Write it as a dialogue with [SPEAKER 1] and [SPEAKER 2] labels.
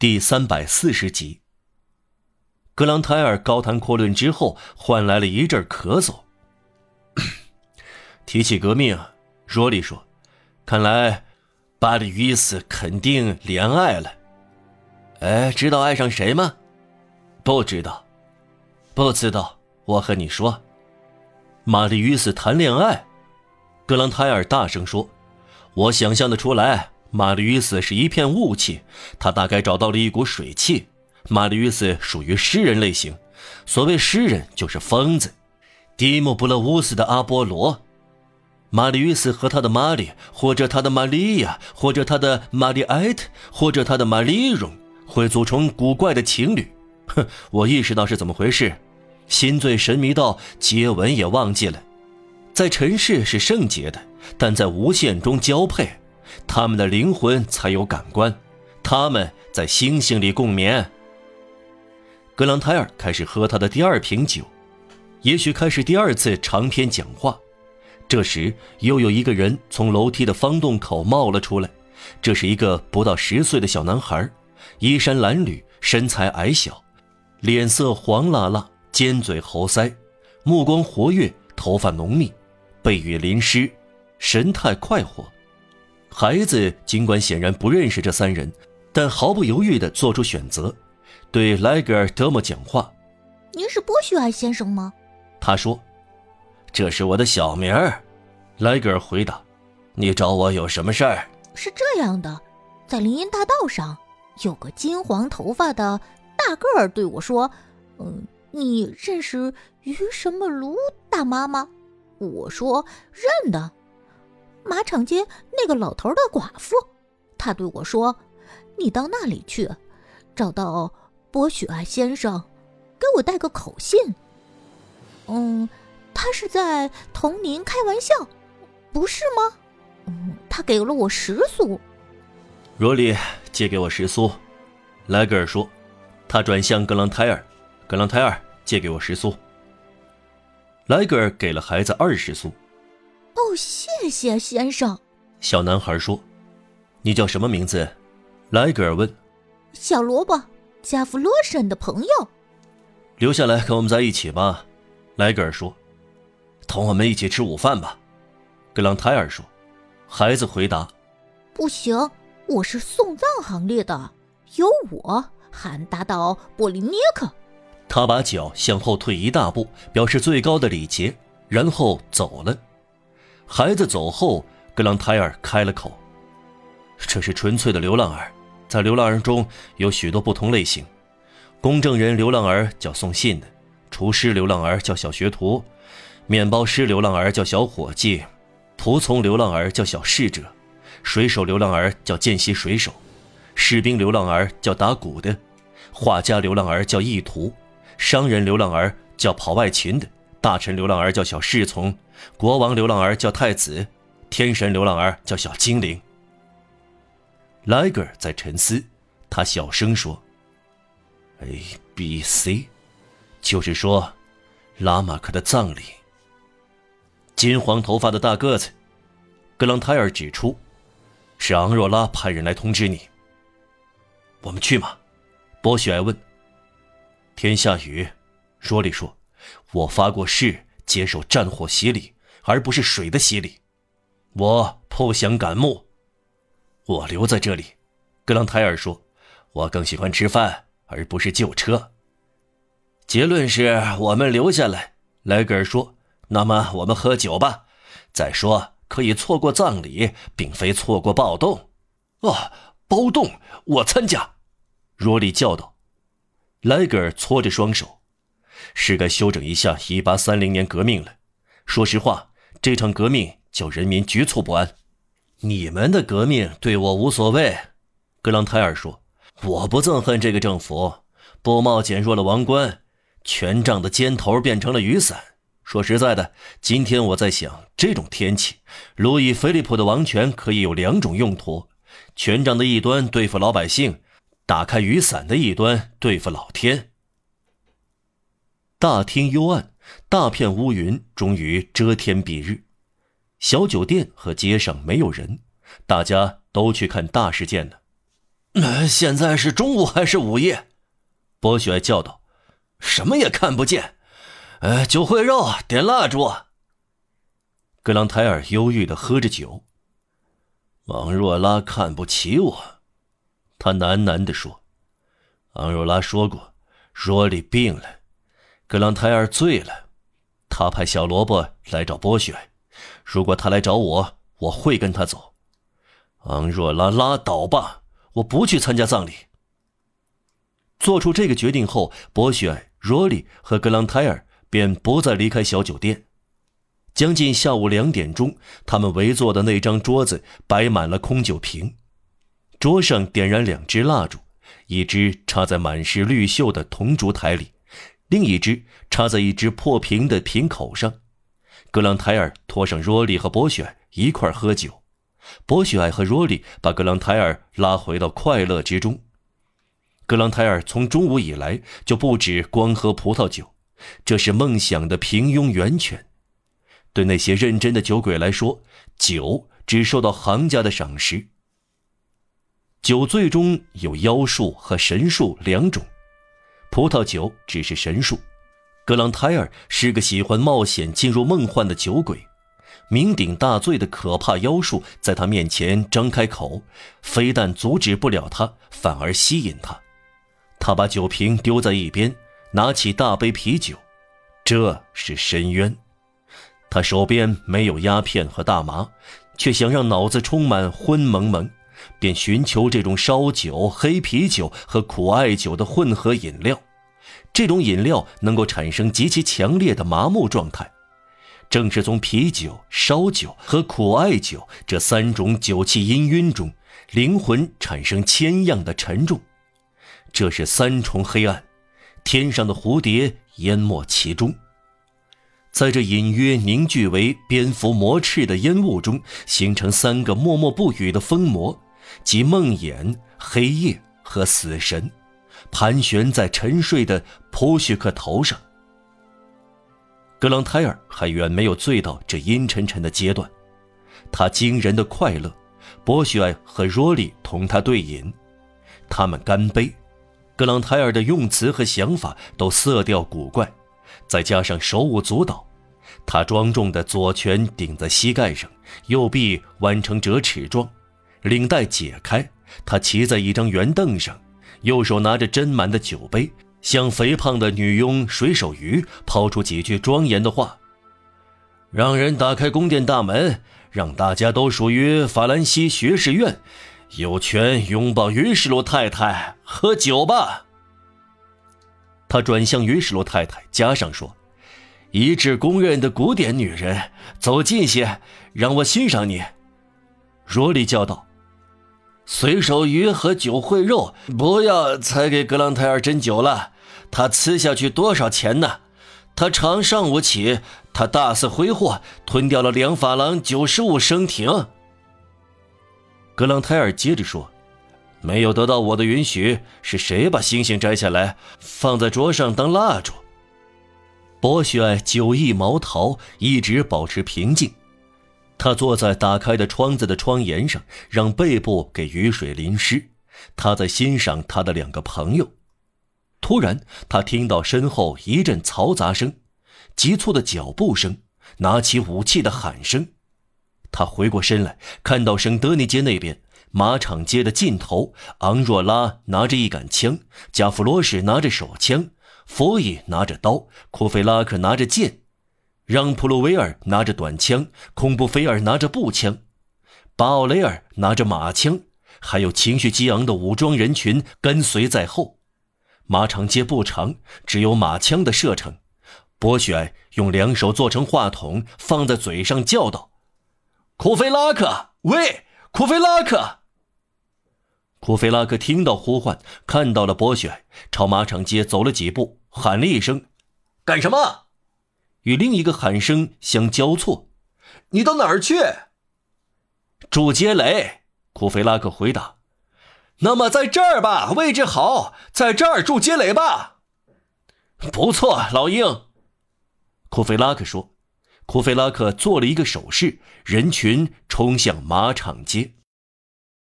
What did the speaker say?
[SPEAKER 1] 第三百四十集。格朗泰尔高谈阔论之后，换来了一阵咳嗽。提起革命，若莉说：“看来巴里于斯肯定恋爱了。哎，知道爱上谁吗？不知道，不知道。我和你说，玛丽与斯谈恋爱。”格朗泰尔大声说：“我想象得出来。”玛丽与斯是一片雾气，他大概找到了一股水汽。玛丽与斯属于诗人类型，所谓诗人就是疯子。迪姆布勒乌斯的阿波罗，玛丽与斯和他的玛丽，或者他的玛利亚，或者他的玛丽埃特，或者他的玛丽荣，会组成古怪的情侣。哼，我意识到是怎么回事，心醉神迷到接吻也忘记了。在尘世是圣洁的，但在无限中交配。他们的灵魂才有感官，他们在星星里共眠。格朗泰尔开始喝他的第二瓶酒，也许开始第二次长篇讲话。这时，又有一个人从楼梯的方洞口冒了出来。这是一个不到十岁的小男孩，衣衫褴褛，身材矮小，脸色黄辣辣，尖嘴猴腮，目光活跃，头发浓密，背雨淋湿，神态快活。孩子尽管显然不认识这三人，但毫不犹豫地做出选择，对莱格尔德莫讲话：“
[SPEAKER 2] 您是波许艾先生吗？”
[SPEAKER 1] 他说：“这是我的小名儿。”莱格尔回答：“你找我有什么事儿？”
[SPEAKER 2] 是这样的，在林荫大道上，有个金黄头发的大个儿对我说：“嗯，你认识于什么卢大妈吗？”我说：“认得。”马场街那个老头的寡妇，他对我说：“你到那里去，找到波许爱先生，给我带个口信。”嗯，他是在同您开玩笑，不是吗？嗯，他给了我十苏。
[SPEAKER 1] 罗莉，借给我十苏。莱格尔说。他转向格朗泰尔，格朗泰尔，借给我十苏。莱格尔给了孩子二十苏。
[SPEAKER 2] 哦，谢谢先生。
[SPEAKER 1] 小男孩说：“你叫什么名字？”莱格尔问。
[SPEAKER 2] “小萝卜，加弗洛什的朋友。”
[SPEAKER 1] 留下来跟我们在一起吧，莱格尔说。“同我们一起吃午饭吧。”格朗泰尔说。孩子回答：“
[SPEAKER 2] 不行，我是送葬行列的，有我喊打倒波利涅克。”
[SPEAKER 1] 他把脚向后退一大步，表示最高的礼节，然后走了。孩子走后，格朗泰尔开了口：“这是纯粹的流浪儿，在流浪儿中有许多不同类型。公证人流浪儿叫送信的，厨师流浪儿叫小学徒，面包师流浪儿叫小伙计，仆从流浪儿叫小侍者，水手流浪儿叫见习水手，士兵流浪儿叫打鼓的，画家流浪儿叫意图，商人流浪儿叫跑外勤的。”大臣流浪儿叫小侍从，国王流浪儿叫太子，天神流浪儿叫小精灵。莱格尔在沉思，他小声说：“A B C，就是说，拉马克的葬礼。金黄头发的大个子，格朗泰尔指出，是昂若拉派人来通知你。我们去吗？”波许埃问。天下雨，若莉说。我发过誓接受战火洗礼，而不是水的洗礼。我不想赶墓，我留在这里。格朗泰尔说：“我更喜欢吃饭，而不是救车。”结论是我们留下来。莱格尔说：“那么我们喝酒吧。再说，可以错过葬礼，并非错过暴动。”啊，暴动！我参加！若莉叫道。莱格尔搓着双手。是该休整一下1830年革命了。说实话，这场革命叫人民局促不安。你们的革命对我无所谓，格朗泰尔说。我不憎恨这个政府，布帽减弱了王冠，权杖的尖头变成了雨伞。说实在的，今天我在想，这种天气，路易菲利普的王权可以有两种用途：权杖的一端对付老百姓，打开雨伞的一端对付老天。大厅幽暗，大片乌云终于遮天蔽日。小酒店和街上没有人，大家都去看大事件了。现在是中午还是午夜？博学叫道：“什么也看不见。”呃，酒会肉，点蜡烛。格朗泰尔忧郁的喝着酒。昂若拉看不起我，他喃喃地说：“昂若拉说过，若里病了，格朗泰尔醉了，他派小萝卜来找波雪。如果他来找我，我会跟他走。昂若拉，拉倒吧，我不去参加葬礼。”做出这个决定后，博雪、若莉和格朗泰尔。便不再离开小酒店。将近下午两点钟，他们围坐的那张桌子摆满了空酒瓶，桌上点燃两支蜡烛，一支插在满是绿锈的铜烛台里，另一只插在一只破瓶的瓶口上。格朗泰尔拖上若莉和博雪一块喝酒，博雪和若莉把格朗泰尔拉回到快乐之中。格朗泰尔从中午以来就不止光喝葡萄酒。这是梦想的平庸源泉。对那些认真的酒鬼来说，酒只受到行家的赏识。酒醉中有妖术和神术两种，葡萄酒只是神术。格朗泰尔是个喜欢冒险、进入梦幻的酒鬼，酩酊大醉的可怕妖术在他面前张开口，非但阻止不了他，反而吸引他。他把酒瓶丢在一边。拿起大杯啤酒，这是深渊。他手边没有鸦片和大麻，却想让脑子充满昏蒙蒙，便寻求这种烧酒、黑啤酒和苦艾酒的混合饮料。这种饮料能够产生极其强烈的麻木状态。正是从啤酒、烧酒和苦艾酒这三种酒气氤氲中，灵魂产生千样的沉重。这是三重黑暗。天上的蝴蝶淹没其中，在这隐约凝聚为蝙蝠魔翅的烟雾中，形成三个默默不语的疯魔，即梦魇、黑夜和死神，盘旋在沉睡的普许克头上。格朗泰尔还远没有醉到这阴沉沉的阶段，他惊人的快乐。博许艾和若莉同他对饮，他们干杯。格朗泰尔的用词和想法都色调古怪，再加上手舞足蹈，他庄重的左拳顶在膝盖上，右臂弯成折尺状，领带解开，他骑在一张圆凳上，右手拿着斟满的酒杯，向肥胖的女佣水手鱼抛出几句庄严的话：“让人打开宫殿大门，让大家都属于法兰西学士院。”有权拥抱于士洛太太，喝酒吧。他转向于士洛太太，加上说：“一致公认的古典女人，走近些，让我欣赏你。”若莉叫道：“随手鱼和酒烩肉，不要再给格朗泰尔斟酒了。他吃下去多少钱呢？他常上午起，他大肆挥霍，吞掉了两法郎九十五升停。”格朗泰尔接着说：“没有得到我的允许，是谁把星星摘下来放在桌上当蜡烛？”博学酒意毛桃，一直保持平静。他坐在打开的窗子的窗沿上，让背部给雨水淋湿。他在欣赏他的两个朋友。突然，他听到身后一阵嘈杂声，急促的脚步声，拿起武器的喊声。他回过身来，看到圣德尼街那边马场街的尽头，昂若拉拿着一杆枪，加弗罗什拿着手枪，佛伊拿着刀，库菲拉克拿着剑，让普鲁维尔拿着短枪，孔布菲尔拿着步枪，巴奥雷尔拿着马枪，还有情绪激昂的武装人群跟随在后。马场街不长，只有马枪的射程。博选用两手做成话筒，放在嘴上叫道。库菲拉克，喂，库菲拉克！库菲拉克听到呼唤，看到了博选，朝马场街走了几步，喊了一声：“干什么？”与另一个喊声相交错：“你到哪儿去？”住街垒。库菲拉克回答：“那么在这儿吧，位置好，在这儿住街垒吧。”不错，老鹰。库菲拉克说。库菲拉克做了一个手势，人群冲向马场街。